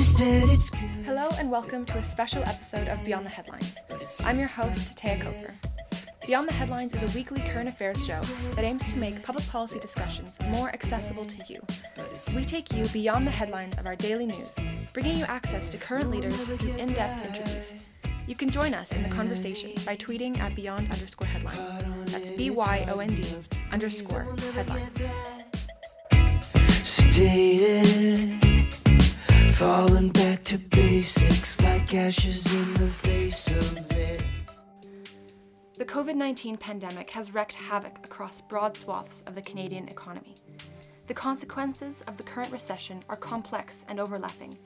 Hello and welcome to a special episode of Beyond the Headlines. I'm your host, Taya Cooper. Beyond the Headlines is a weekly current affairs show that aims to make public policy discussions more accessible to you. We take you beyond the headlines of our daily news, bringing you access to current leaders through in depth interviews. You can join us in the conversation by tweeting at beyond underscore headlines. That's B Y O N D underscore headlines. Sedated, falling back to basics like ashes in the face of it. The COVID 19 pandemic has wreaked havoc across broad swaths of the Canadian economy. The consequences of the current recession are complex and overlapping,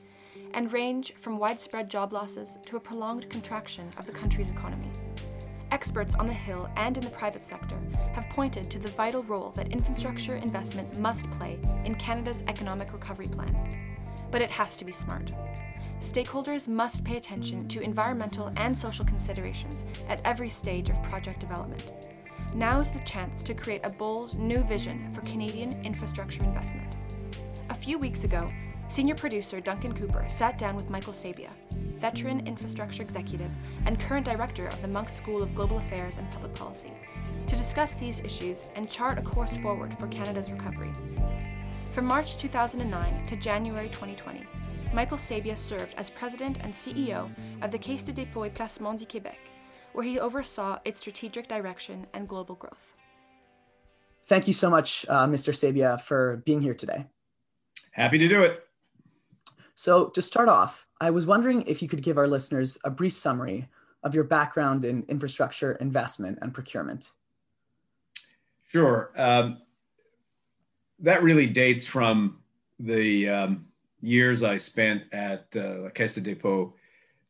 and range from widespread job losses to a prolonged contraction of the country's economy. Experts on the Hill and in the private sector have pointed to the vital role that infrastructure investment must play in Canada's economic recovery plan. But it has to be smart. Stakeholders must pay attention to environmental and social considerations at every stage of project development. Now is the chance to create a bold, new vision for Canadian infrastructure investment. A few weeks ago, senior producer Duncan Cooper sat down with Michael Sabia, veteran infrastructure executive and current director of the Munk School of Global Affairs and Public Policy, to discuss these issues and chart a course forward for Canada's recovery. From March 2009 to January 2020, Michael Sabia served as president and CEO of the Caisse de dépôt et placement du Québec, where he oversaw its strategic direction and global growth. Thank you so much, uh, Mr. Sabia, for being here today. Happy to do it. So, to start off, I was wondering if you could give our listeners a brief summary of your background in infrastructure investment and procurement. Sure. Um, that really dates from the um, years I spent at uh, Caisse de dépôt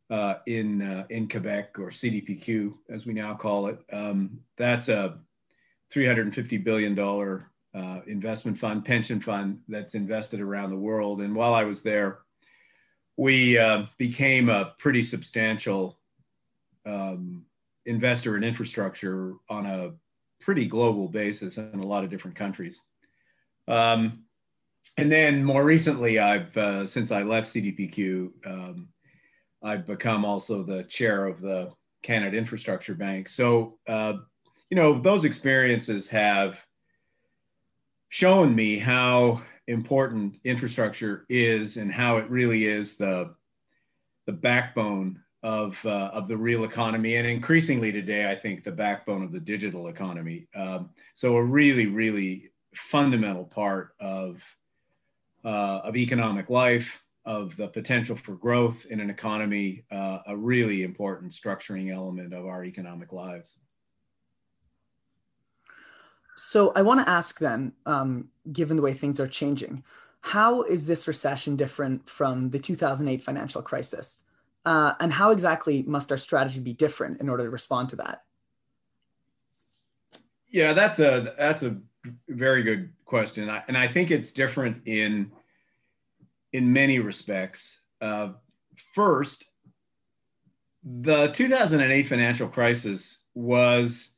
uh, in uh, in Quebec or CDPQ as we now call it. Um, that's a 350 billion dollar uh, investment fund, pension fund that's invested around the world. And while I was there, we uh, became a pretty substantial um, investor in infrastructure on a pretty global basis in a lot of different countries. Um, and then more recently, I've uh, since I left CDPQ, um, I've become also the chair of the Canada Infrastructure Bank. So, uh, you know, those experiences have shown me how important infrastructure is and how it really is the the backbone of uh, of the real economy and increasingly today I think the backbone of the digital economy. Um, so a really really fundamental part of uh, of economic life, of the potential for growth in an economy, uh, a really important structuring element of our economic lives. So I want to ask then, um, given the way things are changing, how is this recession different from the 2008 financial crisis? Uh, and how exactly must our strategy be different in order to respond to that? Yeah, that's a that's a very good question, I, and I think it's different in in many respects. Uh, first, the 2008 financial crisis was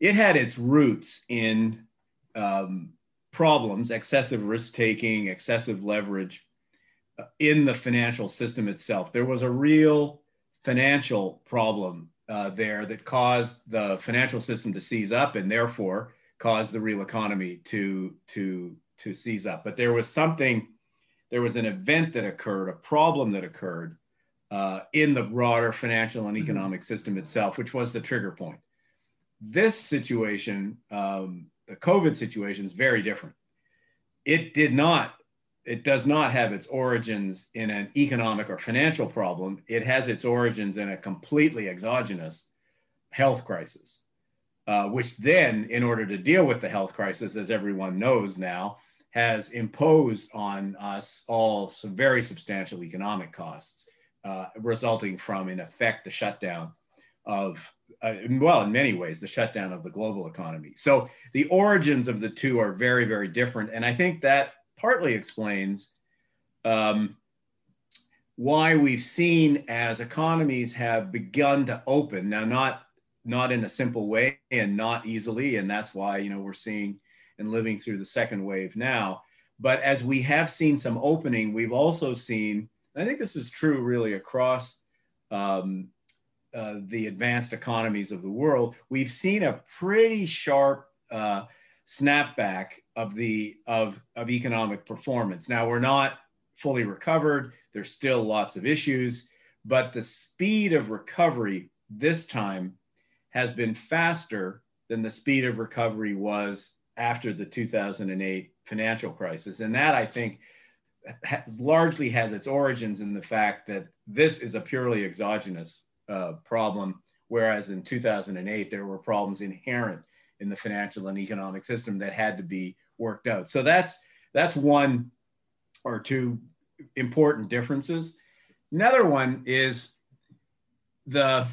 it had its roots in um, problems, excessive risk taking, excessive leverage uh, in the financial system itself. There was a real financial problem uh, there that caused the financial system to seize up and therefore caused the real economy to to to seize up. But there was something, there was an event that occurred, a problem that occurred uh, in the broader financial and mm-hmm. economic mm-hmm. system itself, which was the trigger point. This situation, um, the COVID situation, is very different. It did not, it does not have its origins in an economic or financial problem. It has its origins in a completely exogenous health crisis. Uh, which then, in order to deal with the health crisis, as everyone knows now, has imposed on us all some very substantial economic costs, uh, resulting from, in effect, the shutdown of, uh, well, in many ways, the shutdown of the global economy. So the origins of the two are very, very different. And I think that partly explains um, why we've seen as economies have begun to open, now, not not in a simple way and not easily. And that's why, you know, we're seeing and living through the second wave now. But as we have seen some opening, we've also seen I think this is true really across um, uh, the advanced economies of the world. We've seen a pretty sharp uh, snapback of the of of economic performance. Now we're not fully recovered. There's still lots of issues, but the speed of recovery this time has been faster than the speed of recovery was after the 2008 financial crisis. And that I think has, largely has its origins in the fact that this is a purely exogenous uh, problem, whereas in 2008 there were problems inherent in the financial and economic system that had to be worked out. So that's that's one or two important differences. Another one is the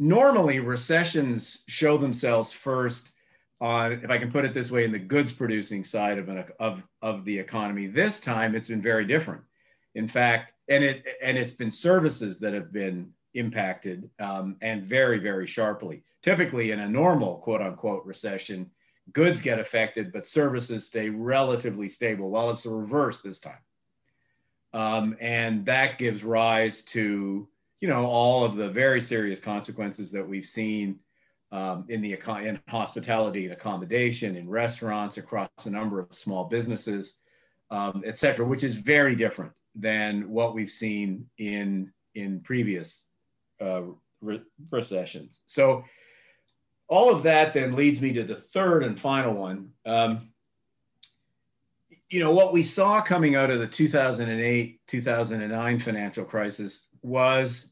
normally recessions show themselves first on, if I can put it this way, in the goods producing side of, an, of, of the economy. This time it's been very different. In fact, and it and it's been services that have been impacted um, and very, very sharply. Typically, in a normal quote unquote recession, goods get affected, but services stay relatively stable. Well, it's the reverse this time. Um, and that gives rise to, you know, all of the very serious consequences that we've seen um, in the in hospitality and accommodation, in restaurants, across a number of small businesses, um, et cetera, which is very different than what we've seen in in previous uh, re- recessions. So all of that then leads me to the third and final one. Um, you know what we saw coming out of the 2008 2009 financial crisis was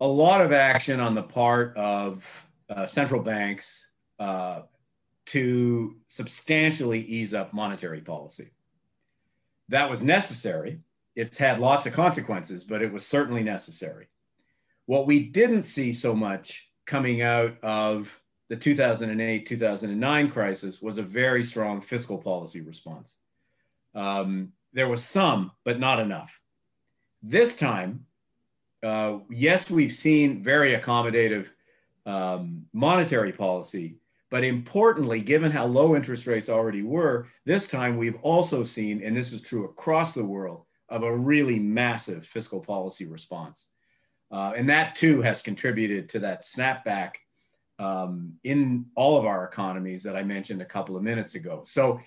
a lot of action on the part of uh, central banks uh, to substantially ease up monetary policy. That was necessary. It's had lots of consequences, but it was certainly necessary. What we didn't see so much coming out of the 2008 2009 crisis was a very strong fiscal policy response. Um, there was some, but not enough. This time, uh, yes, we've seen very accommodative um, monetary policy. But importantly, given how low interest rates already were, this time we've also seen, and this is true across the world, of a really massive fiscal policy response. Uh, and that too has contributed to that snapback um, in all of our economies that I mentioned a couple of minutes ago. So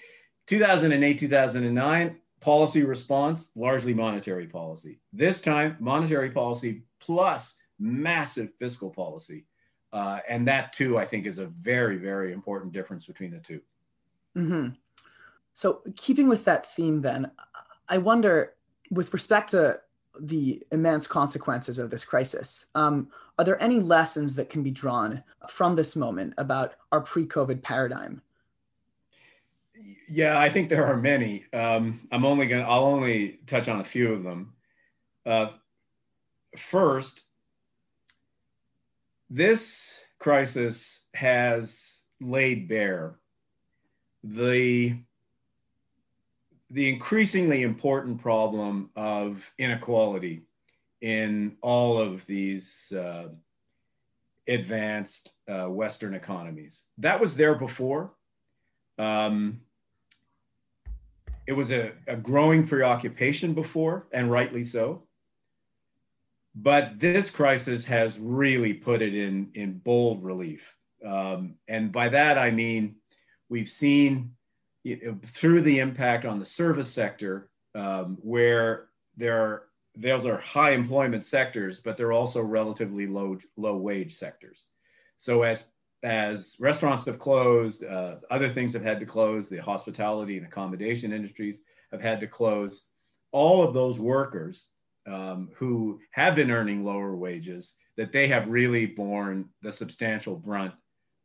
2008, 2009, policy response, largely monetary policy. This time, monetary policy plus massive fiscal policy. Uh, and that too, I think, is a very, very important difference between the 2 mm-hmm. So, keeping with that theme, then, I wonder, with respect to the immense consequences of this crisis, um, are there any lessons that can be drawn from this moment about our pre-COVID paradigm? Yeah, I think there are many. Um, I'm only going I'll only touch on a few of them. Uh, first, this crisis has laid bare the the increasingly important problem of inequality in all of these uh, advanced uh, Western economies. That was there before. Um, it was a, a growing preoccupation before, and rightly so. But this crisis has really put it in, in bold relief. Um, and by that, I mean, we've seen know, through the impact on the service sector, um, where there are, those are high employment sectors, but they're also relatively low, low wage sectors. So as as restaurants have closed, uh, other things have had to close, the hospitality and accommodation industries have had to close. All of those workers um, who have been earning lower wages that they have really borne the substantial brunt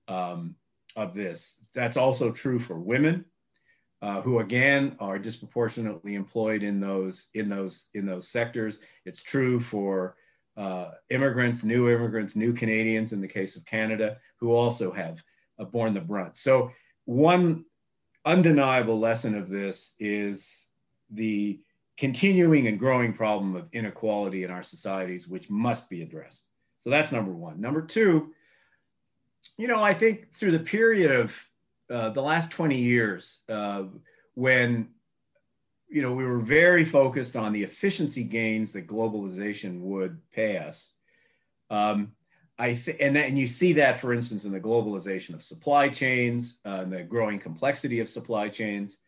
um, of this. That's also true for women, uh, who again are disproportionately employed in those in those in those sectors. It's true for uh, immigrants, new immigrants, new Canadians in the case of Canada, who also have uh, borne the brunt. So one undeniable lesson of this is the continuing and growing problem of inequality in our societies, which must be addressed. So that's number one. Number two, you know, I think through the period of uh, the last 20 years, uh, when you know, we were very focused on the efficiency gains that globalization would pay us. Um, I th- and, that, and you see that, for instance, in the globalization of supply chains uh, and the growing complexity of supply chains.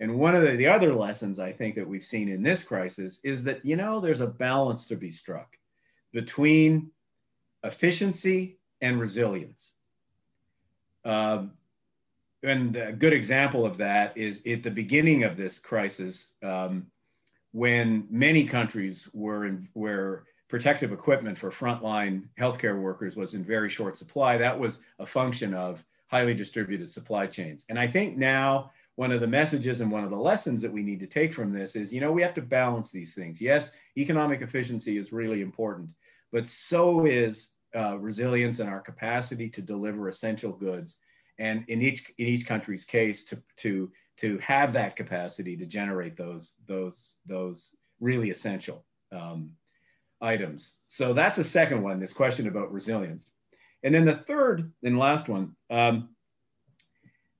And one of the, the other lessons I think that we've seen in this crisis is that, you know, there's a balance to be struck between efficiency and resilience. Um, and a good example of that is at the beginning of this crisis, um, when many countries were in, where protective equipment for frontline healthcare workers was in very short supply. That was a function of highly distributed supply chains. And I think now one of the messages and one of the lessons that we need to take from this is, you know, we have to balance these things. Yes, economic efficiency is really important, but so is uh, resilience and our capacity to deliver essential goods and in each in each country's case to to to have that capacity to generate those those those really essential um, items. So that's the second one. This question about resilience, and then the third and last one, um,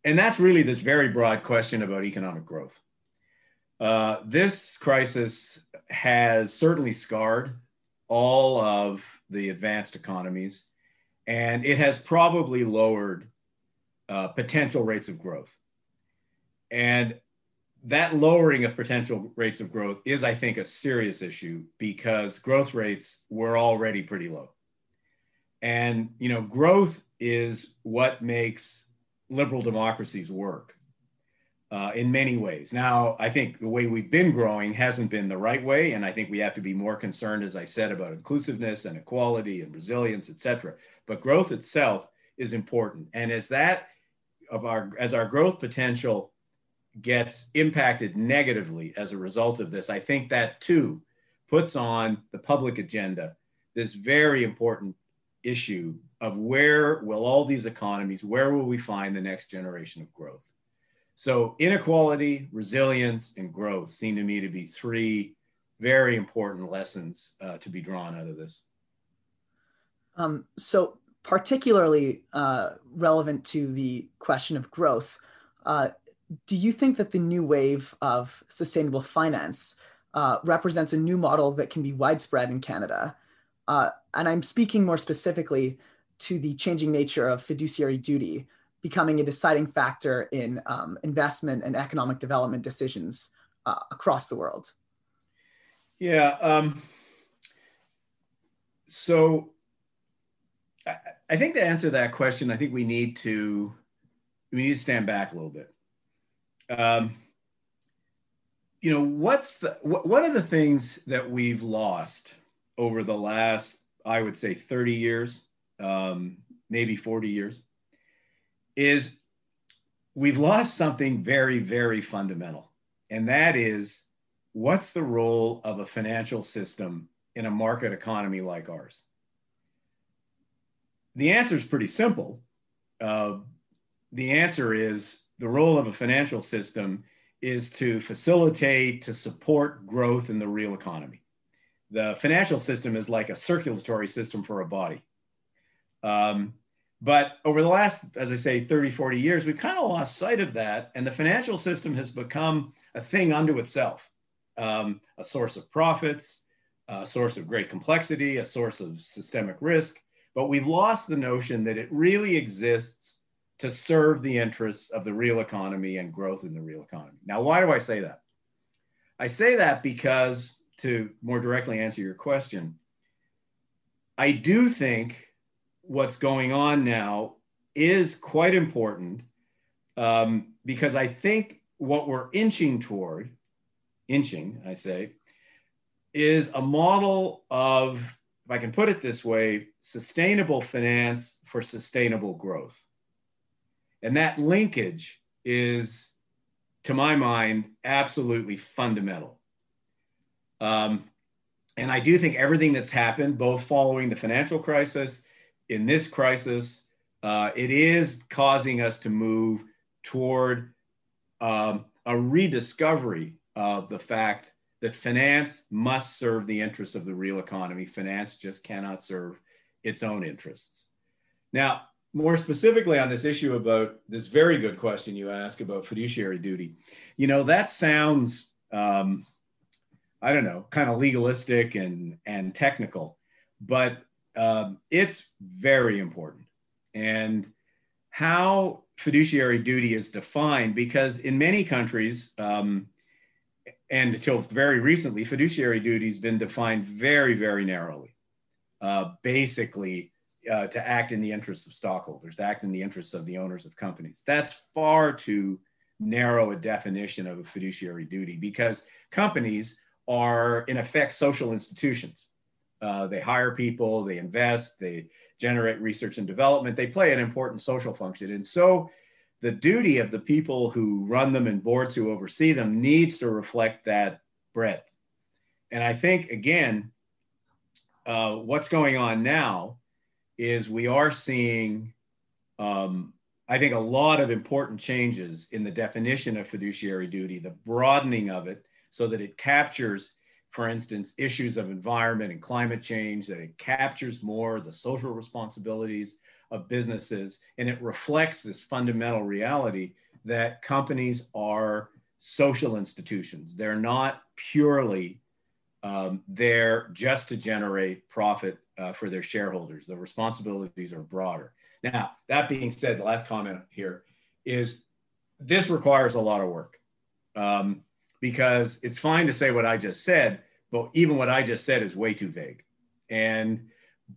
and that's really this very broad question about economic growth. Uh, this crisis has certainly scarred all of the advanced economies, and it has probably lowered uh, potential rates of growth. And that lowering of potential rates of growth is, I think, a serious issue because growth rates were already pretty low. And, you know, growth is what makes liberal democracies work uh, in many ways. Now, I think the way we've been growing hasn't been the right way. And I think we have to be more concerned, as I said, about inclusiveness and equality and resilience, et cetera. But growth itself is important. And as that of our as our growth potential gets impacted negatively as a result of this, I think that too puts on the public agenda this very important issue of where will all these economies, where will we find the next generation of growth? So inequality, resilience, and growth seem to me to be three very important lessons uh, to be drawn out of this. Um, so particularly uh, relevant to the question of growth, uh, do you think that the new wave of sustainable finance uh, represents a new model that can be widespread in Canada? Uh, and I'm speaking more specifically to the changing nature of fiduciary duty becoming a deciding factor in um, investment and economic development decisions uh, across the world. Yeah. Um, so I, think to answer that question, I think we need to we need to stand back a little bit. Um, you know, what's the what, one of the things that we've lost over the last, I would say, 30 years, um, maybe 40 years, is we've lost something very, very fundamental. And that is what's the role of a financial system in a market economy like ours? The answer is pretty simple. Uh, the answer is the role of a financial system is to facilitate, to support growth in the real economy. The financial system is like a circulatory system for a body. Um, but over the last, as I say, 30, 40 years, we've kind of lost sight of that. And the financial system has become a thing unto itself um, a source of profits, a source of great complexity, a source of systemic risk. But we've lost the notion that it really exists to serve the interests of the real economy and growth in the real economy. Now, why do I say that? I say that because, to more directly answer your question, I do think what's going on now is quite important um, because I think what we're inching toward, inching, I say, is a model of I can put it this way, sustainable finance for sustainable growth. And that linkage is, to my mind, absolutely fundamental. Um, and I do think everything that's happened, both following the financial crisis, in this crisis, uh, it is causing us to move toward um, a rediscovery of the fact that finance must serve the interests of the real economy. Finance just cannot serve its own interests. Now, more specifically on this issue about this very good question you ask about fiduciary duty, you know, that sounds um, I don't know, kind of legalistic and and technical, but um, it's very important. And how fiduciary duty is defined, because in many countries, um, and until very recently, fiduciary duty has been defined very, very narrowly. Uh, basically, uh, to act in the interests of stockholders, to act in the interests of the owners of companies. That's far too narrow a definition of a fiduciary duty because companies are, in effect, social institutions. Uh, they hire people, they invest, they generate research and development, they play an important social function. And so the duty of the people who run them and boards who oversee them needs to reflect that breadth. And I think, again, uh, what's going on now is we are seeing, um, I think, a lot of important changes in the definition of fiduciary duty, the broadening of it so that it captures, for instance, issues of environment and climate change, that it captures more the social responsibilities of businesses, and it reflects this fundamental reality that companies are social institutions. They're not purely um, there just to generate profit uh, for their shareholders. The responsibilities are broader. Now, that being said, the last comment here is this requires a lot of work um, because it's fine to say what I just said, but even what I just said is way too vague. And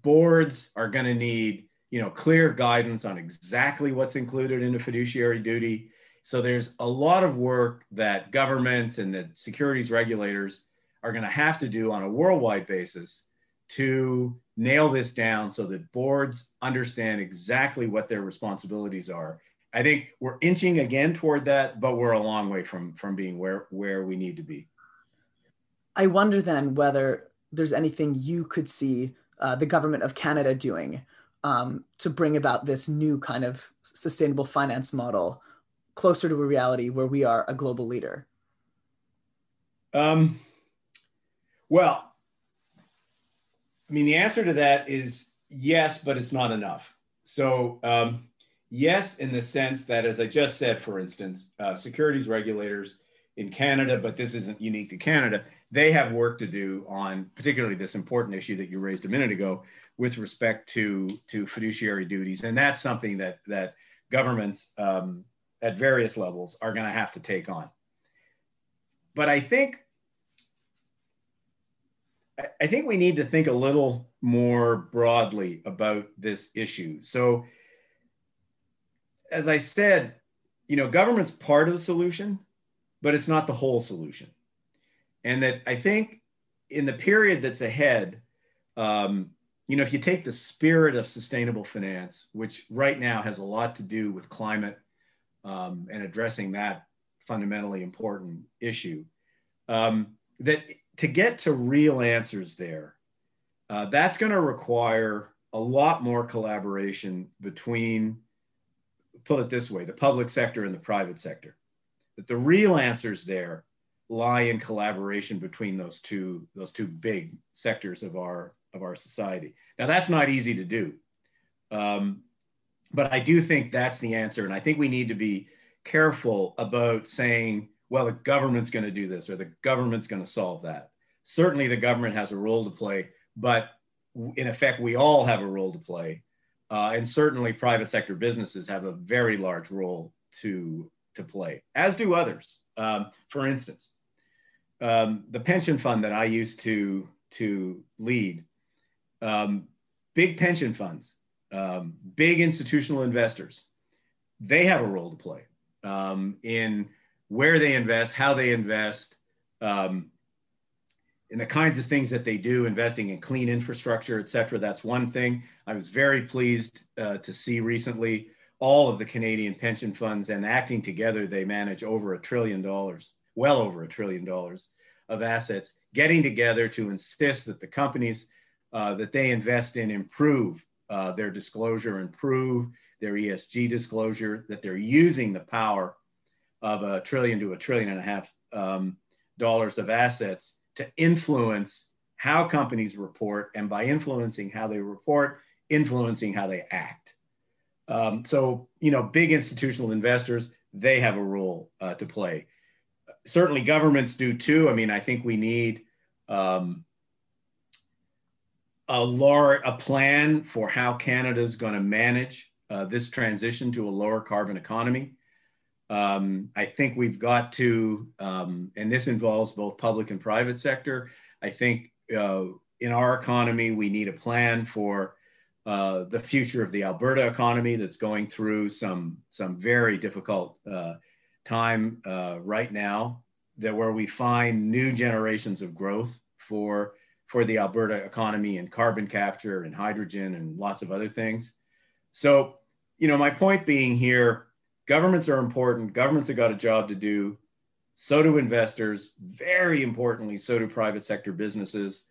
boards are going to need you know clear guidance on exactly what's included in a fiduciary duty. So there's a lot of work that governments and the securities regulators are going to have to do on a worldwide basis to nail this down so that boards understand exactly what their responsibilities are. I think we're inching again toward that, but we're a long way from from being where where we need to be. I wonder then whether there's anything you could see uh, the government of Canada doing um, to bring about this new kind of sustainable finance model closer to a reality where we are a global leader. Um, well, I mean, the answer to that is yes, but it's not enough. So, um, yes, in the sense that, as I just said, for instance, uh, securities regulators in Canada, but this isn't unique to Canada, they have work to do on particularly this important issue that you raised a minute ago with respect to, to fiduciary duties. And that's something that, that governments um, at various levels are going to have to take on. But I think I think we need to think a little more broadly about this issue. So, as I said, you know, government's part of the solution, but it's not the whole solution. And that I think in the period that's ahead, um, you know, if you take the spirit of sustainable finance, which right now has a lot to do with climate um, and addressing that fundamentally important issue, um, that to get to real answers there, uh, that's going to require a lot more collaboration between, put it this way, the public sector and the private sector. That the real answers there lie in collaboration between those two those two big sectors of our of our society. Now that's not easy to do, um, but I do think that's the answer, and I think we need to be careful about saying well, the government's going to do this or the government's going to solve that. Certainly, the government has a role to play, but in effect, we all have a role to play. Uh, and certainly, private sector businesses have a very large role to, to play, as do others. Um, for instance, um, the pension fund that I used to, to lead, um, big pension funds, um, big institutional investors, they have a role to play um, in where they invest, how they invest, um, and the kinds of things that they do, investing in clean infrastructure, et cetera. That's one thing. I was very pleased uh, to see recently all of the Canadian pension funds and acting together, they manage over a trillion dollars, well over a trillion dollars of assets, getting together to insist that the companies uh, that they invest in improve uh, their disclosure, improve their ESG disclosure, that they're using the power of a trillion to a trillion and a half um, dollars of assets to influence how companies report, and by influencing how they report, influencing how they act. Um, so, you know, big institutional investors, they have a role uh, to play. certainly governments do too. I mean, I think we need um, a large a plan for how Canada is going to manage uh, this transition to a lower carbon economy. Um, I think we've got to, um, and this involves both public and private sector. I think uh, in our economy, we need a plan for uh, the future of the Alberta economy that's going through some some very difficult uh, time uh, right now. That where we find new generations of growth for for the Alberta economy and carbon capture and hydrogen and lots of other things. So, you know, my point being here, governments are important. Governments have got a job to do. So do investors. Very importantly, so do private sector businesses.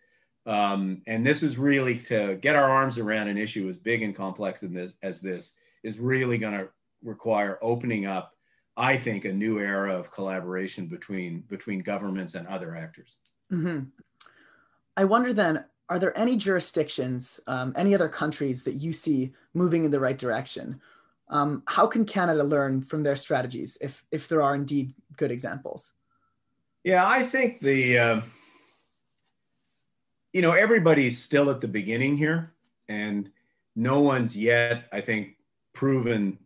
Um, and this is really to get our arms around an issue as big and complex in this, as this is really going to require opening up, I think, a new era of collaboration between between governments and other actors. Mm-hmm. I wonder then, are there any jurisdictions, um, any other countries that you see moving in the right direction? Um, how can Canada learn from their strategies if if there are indeed good examples? Yeah, I think the uh, you know everybody's still at the beginning here, and no one's yet, I think, proven.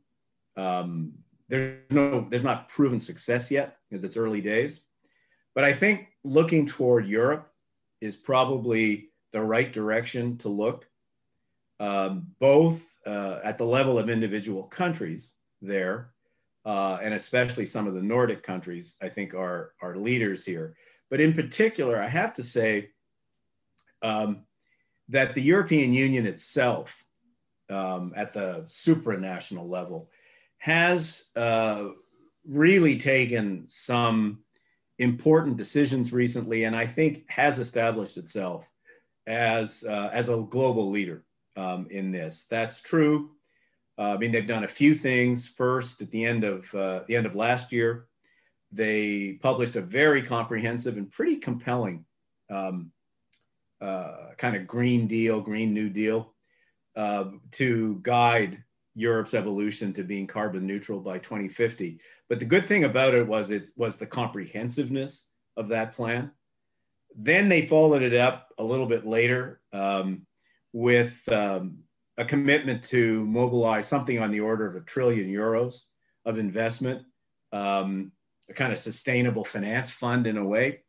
Um, there's no there's not proven success yet because it's early days, but I think looking toward Europe is probably the right direction to look, um, both uh, at the level of individual countries there, uh, and especially some of the Nordic countries, I think are, are leaders here. But in particular, I have to say um, that the European Union itself, um, at the supranational level, has uh, really taken some important decisions recently, and I think has established itself as uh, as a global leader um, in this. That's true. Uh, I mean, they've done a few things. First, at the end of uh, the end of last year, they published a very comprehensive and pretty compelling um, uh, kind of Green Deal, Green New Deal uh, to guide Europe's evolution to being carbon neutral by 2050. But the good thing about it was it was the comprehensiveness of that plan. Then they followed it up a little bit later um, with um, a commitment to mobilize something on the order of a trillion euros of investment, um, a kind of sustainable finance fund in a way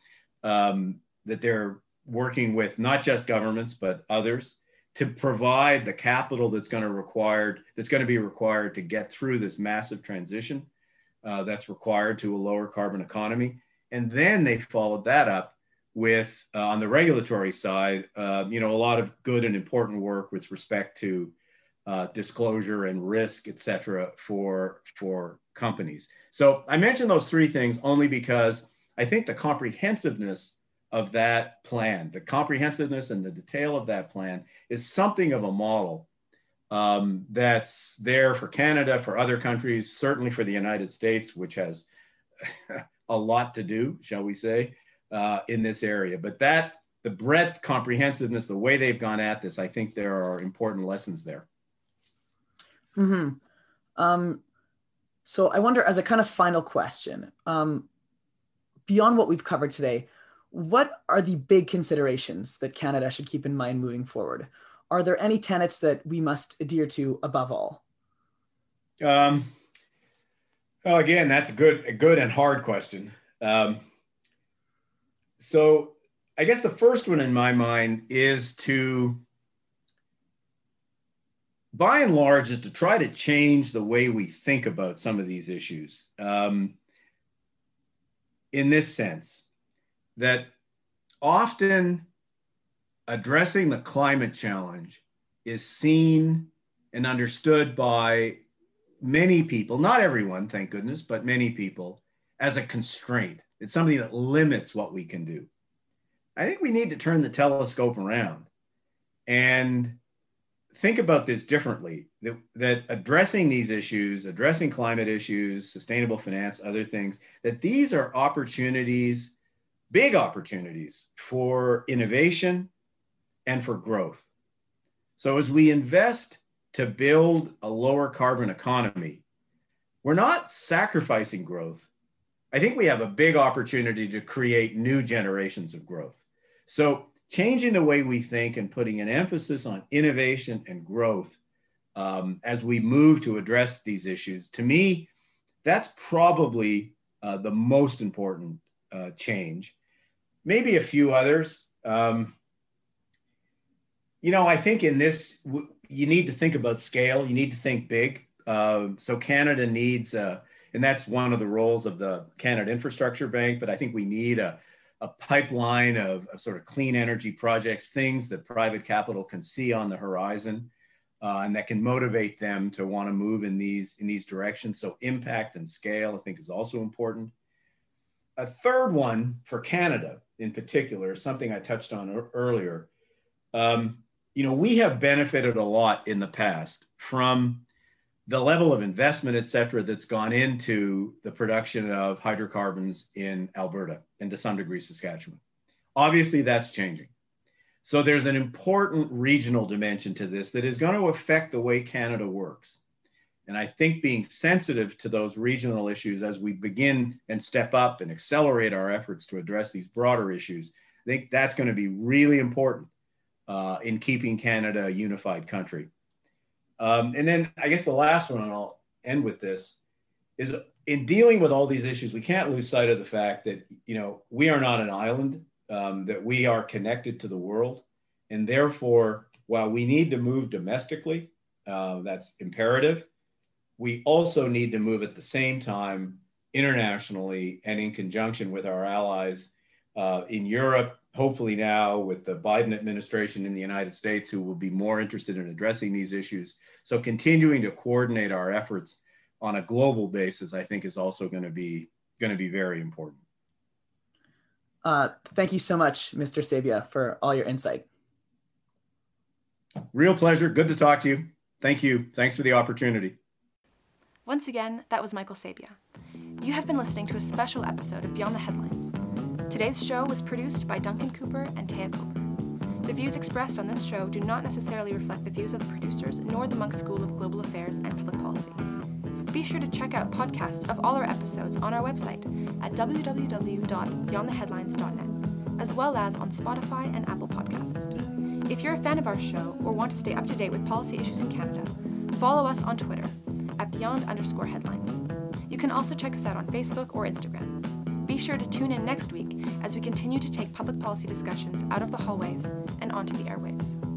um, that they're working with not just governments but others to provide the capital that's going to required that's going to be required to get through this massive transition uh, that's required to a lower carbon economy. And then they followed that up with uh, on the regulatory side, uh, you know, a lot of good and important work with respect to uh, disclosure and risk, et cetera, for for companies. So I mentioned those three things only because I think the comprehensiveness of that plan, the comprehensiveness and the detail of that plan is something of a model um, that's there for Canada, for other countries, certainly for the United States, which has a lot to do, shall we say, uh, in this area. But that, the breadth, comprehensiveness, the way they've gone at this, I think there are important lessons there. Hmm. Um, so I wonder, as a kind of final question, um, beyond what we've covered today, what are the big considerations that Canada should keep in mind moving forward? Are there any tenets that we must adhere to above all? Um, well, again, that's a good, a good and hard question. Um, so, I guess the first one in my mind is to, by and large, is to try to change the way we think about some of these issues. Um, in this sense, that often addressing the climate challenge is seen and understood by many people, not everyone, thank goodness, but many people, as a constraint. It's something that limits what we can do. I think we need to turn the telescope around and think about this differently that, that addressing these issues, addressing climate issues, sustainable finance, other things, that these are opportunities big opportunities for innovation and for growth. So, as we invest to build a lower carbon economy, we're not sacrificing growth. I think we have a big opportunity to create new generations of growth. So, changing the way we think and putting an emphasis on innovation and growth um, as we move to address these issues, to me, that's probably uh, the most important uh, change. Maybe a few others. Um, you know, I think in this, you need to think about scale. You need to think big. Uh, so Canada needs, uh, and that's one of the roles of the Canada Infrastructure Bank. But I think we need a, a pipeline of, of sort of clean energy projects, things that private capital can see on the horizon, uh, and that can motivate them to want to move in these in these directions. So impact and scale, I think, is also important. A third one for Canada in particular, something I touched on earlier. Um, you know, we have benefited a lot in the past from the level of investment, et cetera, that's gone into the production of hydrocarbons in Alberta and to some degree Saskatchewan. Obviously, that's changing. So there's an important regional dimension to this that is going to affect the way Canada works. And I think being sensitive to those regional issues as we begin and step up and accelerate our efforts to address these broader issues, I think that's going to be really important uh, in keeping Canada a unified country. Um, and then I guess the last one, and I'll end with this, is in dealing with all these issues, we can't lose sight of the fact that you know we are not an island, um, that we are connected to the world, and therefore, while we need to move domestically, uh, that's imperative. We also need to move at the same time internationally and in conjunction with our allies uh, in Europe hopefully now with the Biden administration in the United States, who will be more interested in addressing these issues. So continuing to coordinate our efforts on a global basis, I think is also going to be going to be very important. Uh, thank you so much, Mr. Sabia, for all your insight. Real pleasure. Good to talk to you. Thank you. Thanks for the opportunity. Once again, that was Michael Sabia. You have been listening to a special episode of Beyond the Headlines. Today's show was produced by Duncan Cooper and Taya Cooper. The views expressed on this show do not necessarily reflect the views of the producers nor the Munk School of Global Affairs and Public Policy. Be sure to check out podcasts of all our episodes on our website at www.beyondtheheadlines.net, as well as on Spotify and Apple Podcasts. If you're a fan of our show or want to stay up to date with policy issues in Canada, follow us on Twitter at beyond underscore headlines. You can also check us out on Facebook or Instagram. Be sure to tune in next week as we continue to take public policy discussions out of the hallways and onto the airwaves.